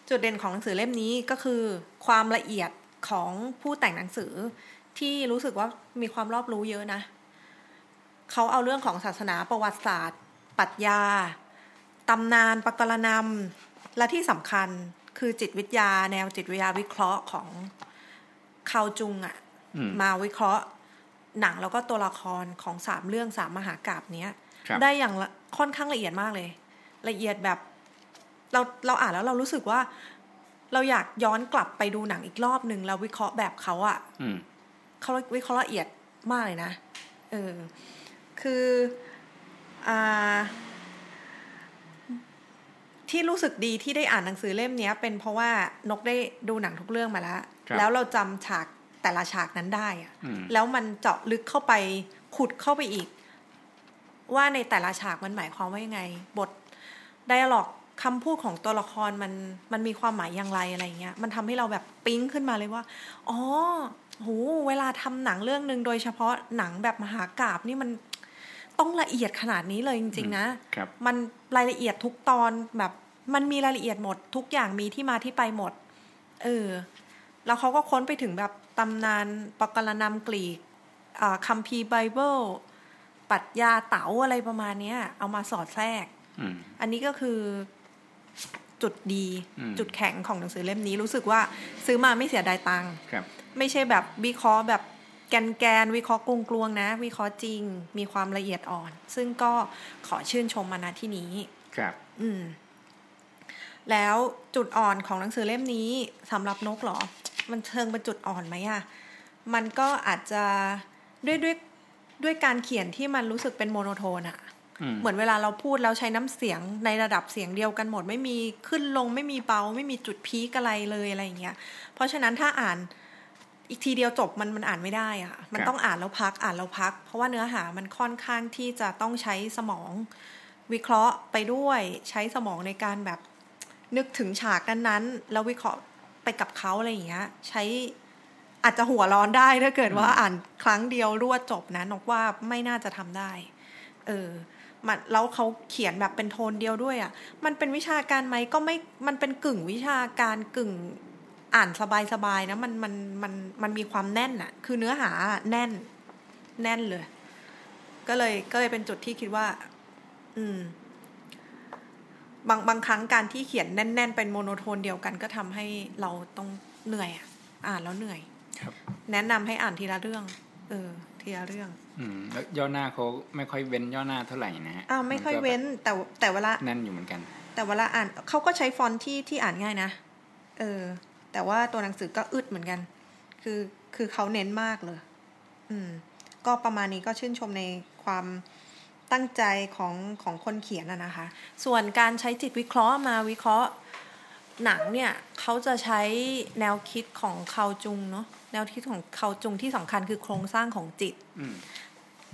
จุดเด่นของหนังสือเล่มนี้ก็คือ ความละเอียดของผู้แต่งหนังสือที่รู้สึกว่ามีความรอบรู้เยอะนะ เขาเอาเรื่องของศาสนาประวัติศาสตร์ปรัชญา ตำนานปกรณำและที่สำคัญคือจิตวิทยาแนวจิตวิทยาวิเคราะห์ของคาวจุงอะอืมมาวิเคราะห์หนังแล้วก็ตัวละครของสามเรื่องสามมหากาบเนี้ยครับได้อย่างละค่อนข้างละเอียดมากเลย ละเอียดแบบ เราเราอ่านแล้วเรารู้สึกว่า เราอยากย้อนกลับไปดูหนังอีกรอบหนึ่งแล้ววิเคราะห์แบบเขาอะอืมเขาวิเคราะห์ละเอียดมากเลยนะเออคืออ่า ที่รู้สึกดีที่ได้อ่านหนังสือเล่มเนี้ยเป็นเพราะว่านกได้ดูหนังทุกเรื่องมาแล้วครับแล้วเราจำฉากแต่ละฉากนั้นได้อะอืมแล้วมันเจาะลึกเข้าไปขุดเข้าไปอีก ว่าในแต่ละฉากมันหมายความว่ายังไง บทไดอะล็อกคำพูดของตัวละครมันมันมีความหมายอย่างไรอะไรเงี้ย มันทำให้เราแบบปิ๊งขึ้นมาเลยว่า อ๋อโหเวลาทำหนังเรื่องหนึ่งโดยเฉพาะหนังแบบมหากราบนี่มัน ต้องละเอียดขนาดนี้เลยจริงๆนะครับมันรายละเอียดทุกตอนแบบมันมีรายละเอียดหมด ทุกอย่างมีที่มาที่ไปหมด เออ แล้วเขาก็ค้นไปถึงแบบตำนานปกรณำกรีกอ่าคัมภีร์ไบเบิลปรัชญาเต๋าอะไรประมาณเนี้ยเอามาสอดแทรกอืมอันนี้ก็คือจุดดีอืมจุดแข็งของหนังสือเล่มนี้รู้สึกว่าซื้อมาไม่เสียดายตังค์ครับไม่ใช่แบบวิเคราะห์แบบ แกนแกนๆวิเคราะห์กลวงกลวงๆนะ วิเคราะห์จริง มีความละเอียดอ่อน ซึ่งก็ขอชื่นชมมาณที่นี้ ครับ อืม แล้วจุดอ่อนของหนังสือเล่มนี้สำหรับนกเหรอ มันเชิงเป็นจุดอ่อนไหมอะมันก็อาจจะด้วยด้วยด้วยการเขียนที่มันรู้สึกเป็น monotone อะอืมเหมือนเวลาเราพูดแล้วใช้น้ำเสียงในระดับเสียงเดียวกันหมด ไม่มีขึ้นลง ไม่มีเบา ไม่มีจุด peak อะไรเลยอะไรอย่างเงี้ยเพราะฉะนั้นถ้าอ่าน อีกทีเดียวจบมันมันอ่านไม่ได้อะมันต้องอ่านแล้วพักอ่านแล้วพัก เพราะว่าเนื้อหามันค่อนข้างที่จะต้องใช้สมองวิเคราะห์ไปด้วยใช้สมองในการแบบนึกถึงฉากนั้นๆ แล้ววิเคราะห์ไปกับเขาอะไรอย่างเงี้ย ใช้อาจจะหัวร้อนได้ถ้าเกิดว่าอ่านครั้งเดียวรวดจบนะนกว่าไม่น่าจะทำได้ เออมันแล้วเขาเขียนแบบเป็นโทนเดียวด้วยอะ่ะ มันเป็นวิชาการไหมก็ไม่มันเป็นกึ่งวิชาการกึ่ง อ่านสบายๆนะมันมันมันมันมีความแน่นอะ่ะคือเนื้อหาแน่น แน่นเลย ก็เลยก็เลยเป็นจุดที่คิดว่า อืม บางบางครั้งการที่เขียนแน่น ๆ เป็นโมโนโทนเดียวกัน ก็ทำให้เราต้องเหนื่อยอะอ่านแล้วเหนื่อยครับ แนะนำให้อ่านทีละเรื่อง เออ ทีละเรื่อง อืมแล้วย่อหน้าเขาไม่ค่อยเว้นย่อหน้าเท่าไหร่นะฮะอ้าวไม่ค่อยนก็เว้น แต่แต่เวลาแน่นอยู่เหมือนกัน แต่เวลาอ่านเขาก็ใช้ฟอนต์ที่ที่อ่านง่ายนะเออ แต่ว่าตัวหนังสือก็อึดเหมือนกัน คือคือเขาเน้นมากเลย อืม ก็ประมาณนี้ก็ชื่นชมในความตั้งใจของของคนเขียนอะนะคะ ส่วนการใช้จิตวิเคราะห์มาวิเคราะห์หนังเนี่ยเขาจะใช้แนวคิดของเคาจุงเนาะแนวคิดของเคาจุงที่สำคัญคือโครงสร้างของจิตอืม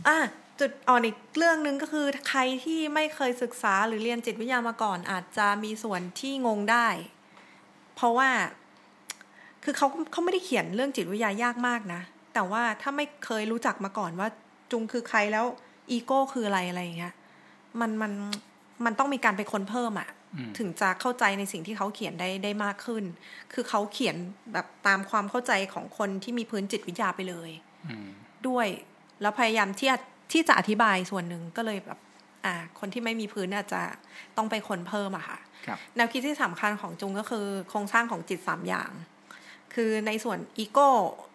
อะจุดอ่อนอีกเรื่องหนึ่งก็คือใครที่ไม่เคยศึกษาหรือเรียนจิตวิทยามาก่อนอาจจะมีส่วนที่งงได้ เพราะว่า คือเขาเขาไม่ได้เขียนเรื่องจิตวิทยายากมากนะ แต่ว่าถ้าไม่เคยรู้จักมาก่อนว่าจุงคือใครแล้วอีโก้คืออะไรอะไรอย่างเงี้ยมันมันมันต้องมีการไปค้นเพิ่มอะอืมถึงจะเข้าใจในสิ่งที่เขาเขียนได้ได้มากขึ้น คือเขาเขียนแบบตามความเข้าใจของคนที่มีพื้นจิตวิทยาไปเลยอืมด้วยแล้วพยายามที่จะที่จะอธิบายส่วนหนึ่งก็เลยแบบอ่า คนที่ไม่มีพื้นอาจจะต้องไปคนเพิ่มอะค่ะครับแนวคิดที่สำคัญของจุงก็คือ โครงสร้างของจิตสามอย่าง คือในส่วนอีโก้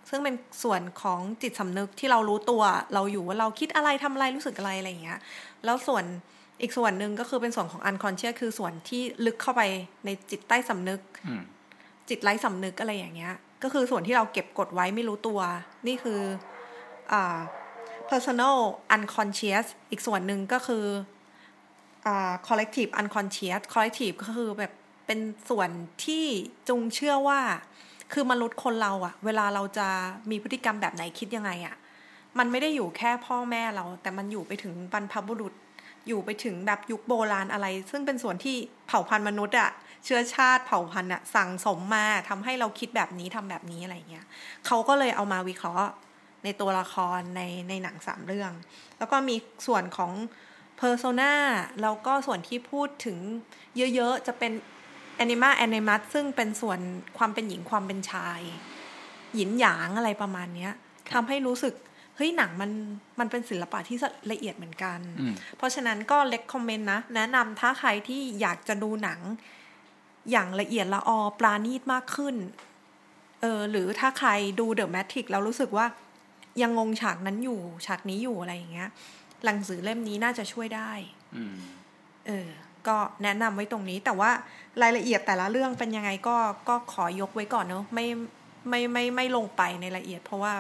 ซึ่งเป็นส่วนของจิตสำนึกที่เรารู้ตัวเราอยู่ว่าเราคิดอะไรทำอะไรรู้สึกอะไรอะไรอย่างเงี้ยแล้วส่วนอีกส่วนหนึ่งก็คือเป็นส่วนของ unconscious คือส่วนที่ลึกเข้าไปในจิตใต้สำนึกอืมจิตไร้สำนึกอะไรอย่างเงี้ย ก็คือส่วนที่เราเก็บกดไว้ไม่รู้ตัว นี่คืออ่า personal unconscious อีกส่วนหนึ่งก็คืออ่า collective unconscious collective ก็คือแบบเป็นส่วนที่จุงเชื่อว่า คือมนุษย์คนเราอะเวลาเราจะมีพฤติกรรมแบบไหนคิดยังไงอะมันไม่ได้อยู่แค่พ่อแม่เรา แต่มันอยู่ไปถึงบรรพบุรุษ อยู่ไปถึงแบบยุคโบราณอะไร ซึ่งเป็นส่วนที่เผ่าพันธุ์มนุษย์อะเชื้อชาติเผ่าพันธุ์อะสั่งสมมาทำให้เราคิดแบบนี้ทำแบบนี้อะไรเงี้ยเขาก็เลยเอามาวิเคราะห์ในตัวละครในในหนังสามเรื่อง แล้วก็มีส่วนของเพอร์โซนาแล้วก็ส่วนที่พูดถึงเยอะๆ จะเป็น แอนิมาแอนิมัสซึ่งเป็นส่วนความเป็นหญิงความเป็นชาย หยินหยางอะไรประมาณเนี้ยทำให้รู้สึกเฮ้ยหนังมันมันเป็นศิลปะที่ละเอียดเหมือนกันอืมเพราะฉะนั้นก็เล็กคอมเมนต์นะ แนะนำถ้าใครที่อยากจะดูหนัง อย่างละเอียดละออปราณีตมากขึ้นเออหรือถ้าใครดูเดอะแมทริกแล้วรู้สึกว่ายังงงฉากนั้นอยู่ฉากนี้อยู่อะไรอย่างเงี้ย หนังสือเล่มนี้น่าจะช่วยได้ อืม เออ ก็แนะนำไว้ตรงนี้ แต่ว่ารายละเอียดแต่ละเรื่องเป็นยังไงก็ก็ขอยกไว้ก่อนเนอะไม่ไม่ไม่ไม่ลงไปในรายละเอียด เพราะว่า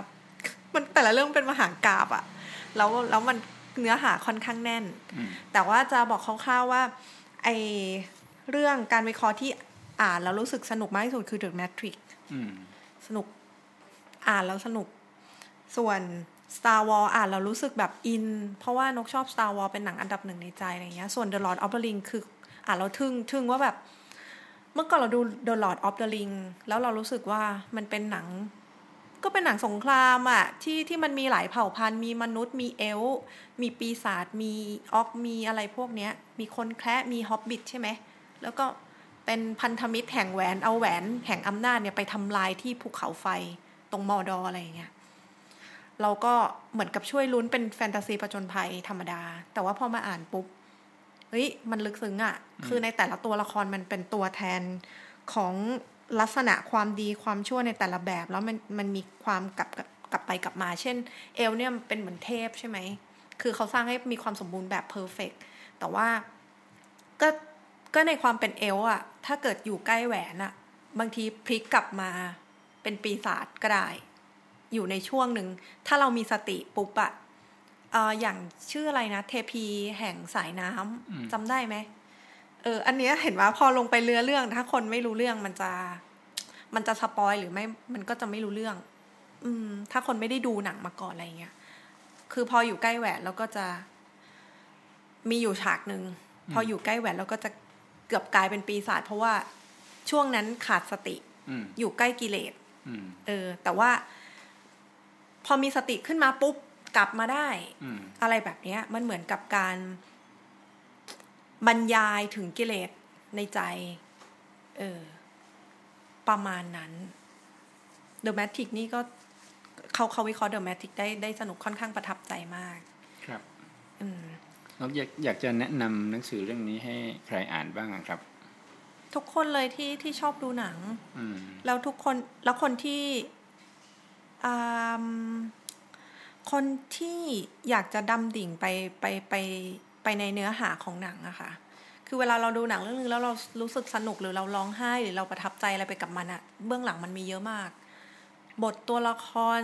มันแต่ละเรื่องเป็นมหากาบอะแล้วแล้วมันเนื้อหาค่อนข้างแน่นอืมแต่ว่าจะบอกคร่าวๆว่าไอเรื่องการวิเคราะห์ที่อ่านแล้วรู้สึกสนุกมากที่สุดคือ The Matrix อืมสนุกอ่านแล้วสนุกส่วน Star Wars อ่านแล้วรู้สึกแบบอิน เพราะว่านกชอบ Star Wars เป็นหนังอันดับหนึ่งในใจอะไรเงี้ยส่วน The Lord of the Ring คืออ่านแล้วทึ่งทึ่งว่าแบบ เมื่อก่อนเราดู The Lord of the Ring แล้วเรารู้สึกว่ามันเป็นหนัง ก็เป็นหนังสงครามอะที่ที่มันมีหลายเผ่าพันธุ์มีมนุษย์มีเอล์มีปีศาจมีออกมีอะไรพวกเนี้ย มีคนแคระมีฮอบบิทใช่ไหมแล้วก็เป็นพันธมิตรแห่งแหวนเอาแหวนแห่งอำนาจเนี่ยไปทำลายที่ภูเขาไฟตรงมอดออะไรอย่างเงี้ย เราก็เหมือนกับช่วยลุ้นเป็นแฟนตาซีประจนภัยธรรมดา แต่ว่าพอมาอ่านปุ๊บเฮ้ยมันลึกซึ้งอะ่ะ คือในแต่ละตัวละครมันเป็นตัวแทนของลักษณะความดีความชั่วในแต่ละแบบ แล้วมันมันมีความกลับกลับกลับไปกลับมา เช่น เอลเนี่ยมันเป็นเหมือนเทพใช่ไหม คือเขาสร้างให้มีความสมบูรณ์แบบเพอร์เฟกแต่ว่าก็ก็ในความเป็นเอลอะถ้าเกิดอยู่ใกล้แหวนอะบางทีพลิกกลับมาเป็นปีศาจก็ได้ อยู่ในช่วงหนึ่ง ถ้าเรามีสติปุ๊บอะเอ่ออย่างชื่ออะไรนะ เทพีแห่งสายน้ำจำได้ไหมเออ อันเนี้ยเห็นว่าพอลงไปเรือเรื่อง ถ้าคนไม่รู้เรื่องมันจะ มันจะสปอยหรือไม่ มันก็จะไม่รู้เรื่อง อืม ถ้าคนไม่ได้ดูหนังมาก่อนอะไรเงี้ย คือพออยู่ใกล้แหวนแล้วก็จะ มีอยู่ฉากหนึ่งพออยู่ใกล้แหวนแล้วก็จะเกือบกลายเป็นปีศาจเพราะว่าช่วงนั้นขาดสติอืมอยู่ใกล้กิเลสอืมเออ แต่ว่า พอมีสติขึ้นมาปุ๊บกลับมาได้อืมอะไรแบบเนี้ยมันเหมือนกับการบรรยายถึงกิเลสในใจ เออ ประมาณนั้น The Matrix นี่ก็เขาเขาวิเคราะห์ The Matrix ได้ได้สนุกค่อนข้างประทับใจมาก ครับ อืมแล้วอยากอยากจะแนะนำหนังสือเรื่องนี้ให้ใครอ่านบ้างอะครับ ทุกคนเลยที่ที่ชอบดูหนังอืมแล้วทุกคนแล้วคนที่อ่า คนที่อยากจะดำดิ่งไปไปไปไปในเนื้อหาของหนังอะค่ะ คือเวลาเราดูหนังเรื่องนึงแล้วเรารู้สึกสนุกหรือเราร้องไห้หรือเราประทับใจอะไรไปกับมันอะเบื้องหลังมันมีเยอะมาก บทตัวละคร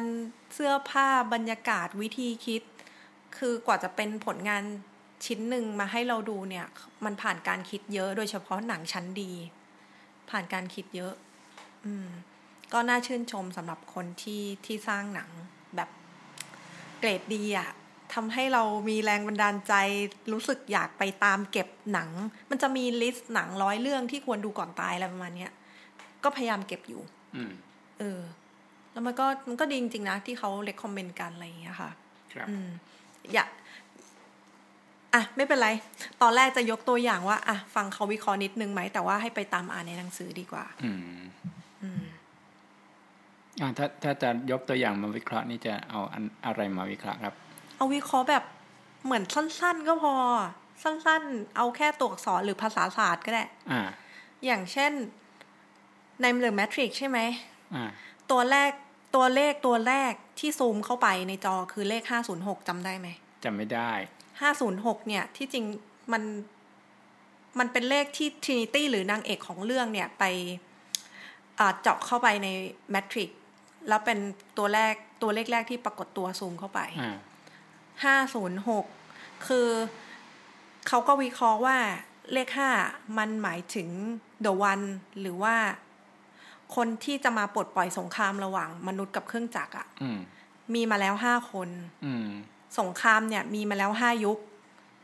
เสื้อผ้าบรรยากาศวิธีคิด คือกว่าจะเป็นผลงานชิ้นหนึ่งมาให้เราดูเนี่ย มันผ่านการคิดเยอะ โดยเฉพาะหนังชั้นดี ผ่านการคิดเยอะ อืม ก็น่าชื่นชมสำหรับคนที่ที่สร้างหนังแบบเกรดดีอะทำให้เรามีแรงบันดาลใจรู้สึกอยากไปตามเก็บหนัง มันจะมีลิสต์หนังร้อยเรื่องที่ควรดูก่อนตายอะไรประมาณเนี้ยก็พยายามเก็บอยู่อืมเออ แล้วมันก็มันก็ดีจริงๆนะ ที่เขาเล c คอมเมนต์กันอะไรอย่างเงี้ยค่ะ ครับอืมอย่าอะ ไม่เป็นไร ตอนแรกจะยกตัวอย่างว่า อะ ฟังเขาวิเคราะห์นิดนึงไหม แต่ว่าให้ไปตามอ่านในหนังสือดีกว่า อืมอืมอ่า ถ้าถ้าจะยกตัวอย่างมาวิเคราะห์นี่จะเอาอันอะไรมาวิเคราะห์ครับ เอาวิเคราะห์แบบเหมือนสั้น ๆ ก็พอ สั้น ๆ เอาแค่ตัวอักษรหรือภาษาศาสตร์ก็ได้อ่า อย่างเช่นในเรื่องแมทริกใช่ไหมอ่าตัวแรกตัวเลขตัวแรกที่ซูมเข้าไปในจอคือเลข506จำได้ไหมจำไม่ได้506เนี่ย ที่จริงมันมันเป็นเลขที่ Trinity หรือนางเอกของเรื่องเนี่ยไปอ่าเจาะเข้าไปในแมทริก แล้วเป็นตัวแรกตัวเลขแรกที่ปรากฏตัวซูมเข้าไปอ่าห้าศูนย์หกคือเขาก็วิเคราะห์ว่าเลขห้ามันหมายถึง the one หรือว่าคนที่จะมาปลดปล่อยสงครามระหว่างมนุษย์กับเครื่องจักรอะอืมมีมาแล้วห้าคนอืมสงครามเนี่ยมีมาแล้วห้ายุค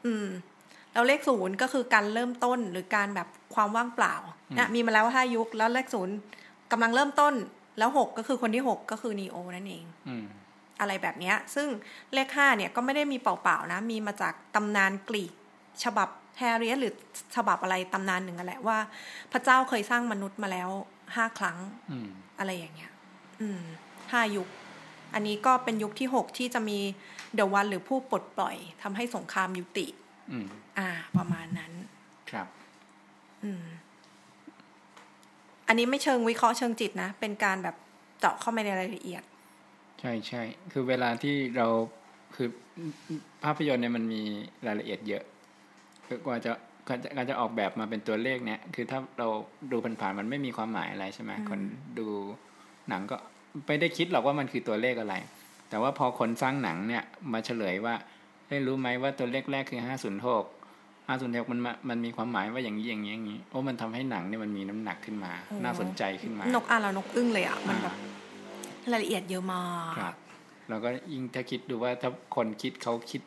อืม แล้วเลขศูนย์ก็คือการเริ่มต้นหรือการแบบความว่างเปล่านะมีมาแล้วห้ายุค แล้วเลขศูนย์กำลังเริ่มต้น แล้วหกก็คือคนที่หกก็คือนีโอนั่นเองอืมอะไรแบบเนี้ยซึ่งเลขห้าเนี่ยก็ไม่ได้มีเปล่าๆนะ มีมาจากตำนานกรีกฉบับแฮร์เรียสหรือฉบับอะไรตำนานหนึ่งนั่นแหละว่า พระเจ้าเคยสร้างมนุษย์มาแล้วห้าครั้งอืมอะไรอย่างเงี้ยอืมห้ายุค อันนี้ก็เป็นยุคที่หกที่จะมีเดวันหรือผู้ปลดปล่อยทำให้สงครามยุติอืมอ่า ประมาณนั้น ครับ อืม อันนี้ไม่เชิงวิเคราะห์เชิงจิตนะ เป็นการแบบเจาะเข้าไปในรายละเอียด ใช่ใช่คือเวลาที่เราคือภาพยนตร์เนี่ยมันมีรายละเอียดเยอะคือกว่าจะกว่าจะการจะออกแบบมาเป็นตัวเลขเนี่ย คือถ้าเราดูผ่านๆมันไม่มีความหมายอะไรใช่ไหมคนดูหนังก็ไม่ได้คิดหรอกว่ามันคือตัวเลขอะไร แต่ว่าพอคนสร้างหนังเนี่ยมาเฉลยว่าได้รู้ไหมว่าตัวเลขแรกคือห้าศูนย์หก ห้าศูนย์หกมันมามันมีความหมายว่าอย่างนี้อย่างนี้อย่างนี้โอ้มันทำให้หนังเนี่ยมันมีน้ำหนักขึ้นมาโอ้น่าสนใจขึ้นมานกอ่านแล้วนกอึ้งเลยอะมันแบบอ่รายละเอียดเยอะมากครับแล้วก็ยิ่งถ้าคิดดูว่าถ้าคนคิดเขาคิด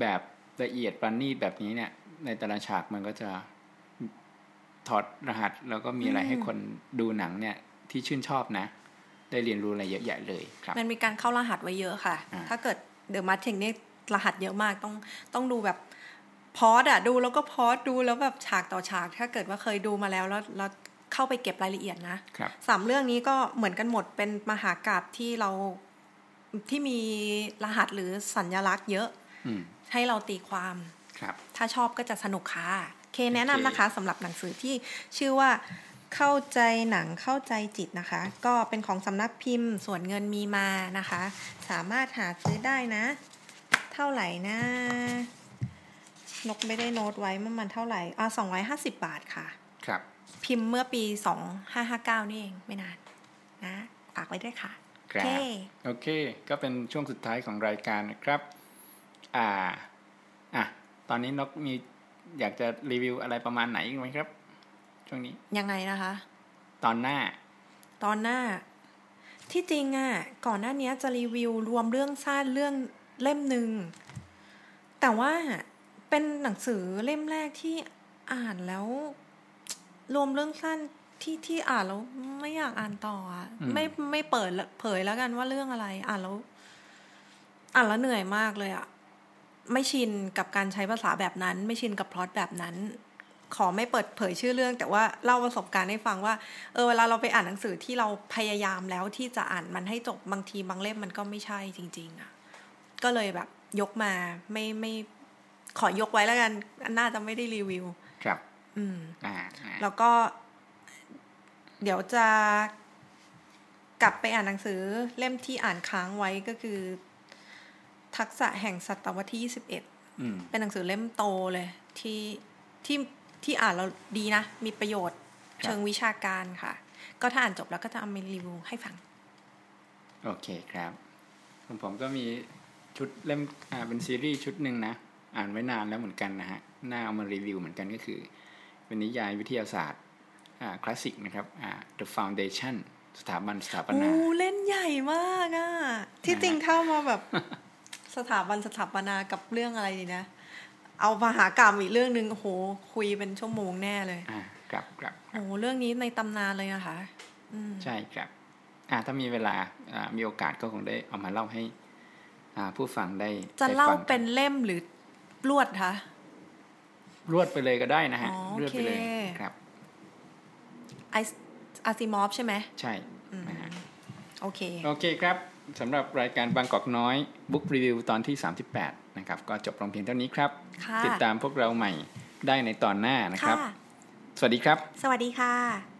แบบละเอียดปราณีตแบบนี้เนี่ย ในแต่ละฉากมันก็จะถอดรหัสแล้วก็มีอะไรให้คนดูหนังเนี่ยที่ชื่นชอบนะ ได้เรียนรู้อะไรเยอะแยะเลยครับ มันมีการเข้ารหัสไว้เยอะค่ะอ่าถ้าเกิดเดอะมาร์ทิงนี่รหัสเยอะมากต้องต้องดูแบบ พอดอะดูแล้วก็พอดดูแล้วแบบฉากต่อฉาก ถ้าเกิดว่าเคยดูมาแล้วแล้วแล้วเข้าไปเก็บรายละเอียดนะครับสามเรื่องนี้ก็เหมือนกันหมดเป็นมหากาบที่เราที่มีรหัสหรือสัญลักษณ์เยอะอืมให้เราตีความครับ ถ้าชอบก็จะสนุกค่ะ เคแนะโอเคนำนะคะสำหรับหนังสือที่ชื่อว่าเข้าใจหนังเข้าใจจิตนะคะ ก็เป็นของสำนักพิมพ์ส่วนเงินมีมานะคะ สามารถหาซื้อได้นะ เท่าไหร่นะ นกไม่ได้โน้ตไว้ว่ามันเท่าไหร่อ่าสองร้อยห้าสิบบาทค่ะ ครับ พิมพ์เมื่อปีสองห้าห้าเก้านี่เองไม่นานนะฝากไว้ด้วยค่ะครับโอเคโอเค ก็เป็นช่วงสุดท้ายของรายการนะครับ อ่า อะ ตอนนี้นกมีอยากจะรีวิวอะไรประมาณไหนอีกไหมครับ ช่วงนี้ ยังไงนะคะ ตอนหน้า ตอนหน้า ที่จริงอะ่ะ ก่อนหน้านี้จะรีวิวรวมเรื่องสั้นเรื่องเล่มหนึ่ง แต่ว่า เป็นหนังสือเล่มแรกที่อ่านแล้ว รวมเรื่องสั้นที่ที่อ่านแล้วไม่อยากอ่านต่ออะอืมไม่ไม่เปิดละเผยแล้วกันว่าเรื่องอะไร อ่านแล้ว อ่านแล้วเหนื่อยมากเลยอะไม่ชินกับการใช้ภาษาแบบนั้น ไม่ชินกับพล็อตแบบนั้น ขอไม่เปิดเผยชื่อเรื่อง แต่ว่าเล่าประสบการณ์ให้ฟังว่า เออเวลาเราไปอ่านหนังสือที่เราพยายามแล้วที่จะอ่านมันให้จบบางทีบางเล่มมันก็ไม่ใช่จริง ๆอะก็เลยแบบ ยกมาไม่ไม่ ขอยกไว้แล้วกันน่าจะไม่ได้รีวิว ครับ อืมอ่าอ่าแล้วก็ เดี๋ยวจะกลับไปอ่านหนังสือเล่มที่อ่านค้างไว้ก็คือ ทักษะแห่งศตวรรษที่21อืมเป็นหนังสือเล่มโตเลย ที่ที่ที่อ่านแล้วดีนะ มีประโยชน์ครับเชิงวิชาการค่ะ ก็ถ้าอ่านจบแล้วก็จะเอามารีวิวให้ฟัง โอเคครับของผมก็มีชุดเล่มอ่าเป็นซีรีส์ชุดหนึ่งนะ อ่านไว้นานแล้วเหมือนกันนะฮะน่าเอามารีวิวเหมือนกันก็คือ เป็นนิยายวิทยาศาสตร์อ่าคลาสสิกนะครับอ่า The Foundation สถาบันสถาปโอ้นาเล่นใหญ่มากอะที่จริงเข้ามาแบบสถาบันสถาปนากับเรื่องอะไรดีนะ เอามหากรรมอีกเรื่องหนึ่งโอ้โหคุยเป็นชั่วโมงแน่เลยอ่าครับครับโอ้โหเรื่องนี้ในตำนานเลยนะคะอืมใช่ครับอ่าถ้ามีเวลาอ่ามีโอกาสก็คงได้เอามาเล่าให้ อ่าผู้ฟังได้จะได้เล่าฟังกัเป็นเล่มหรือ รวดคะรวดไปเลยก็ได้นะฮะอ๋อรวดไปเลยโอเคครับไออาซิมอฟใช่ไหมใช่อืมนะฮะโอเคโอเคครับสำหรับรายการบางกอกน้อยบุ๊กรีวิวตอนที่ 38 นะครับ ก็จบลงเพียงเท่านี้ครับค่ะติดตามพวกเราใหม่ได้ในตอนหน้านะครับค่ะสวัสดีครับ สวัสดีค่ะ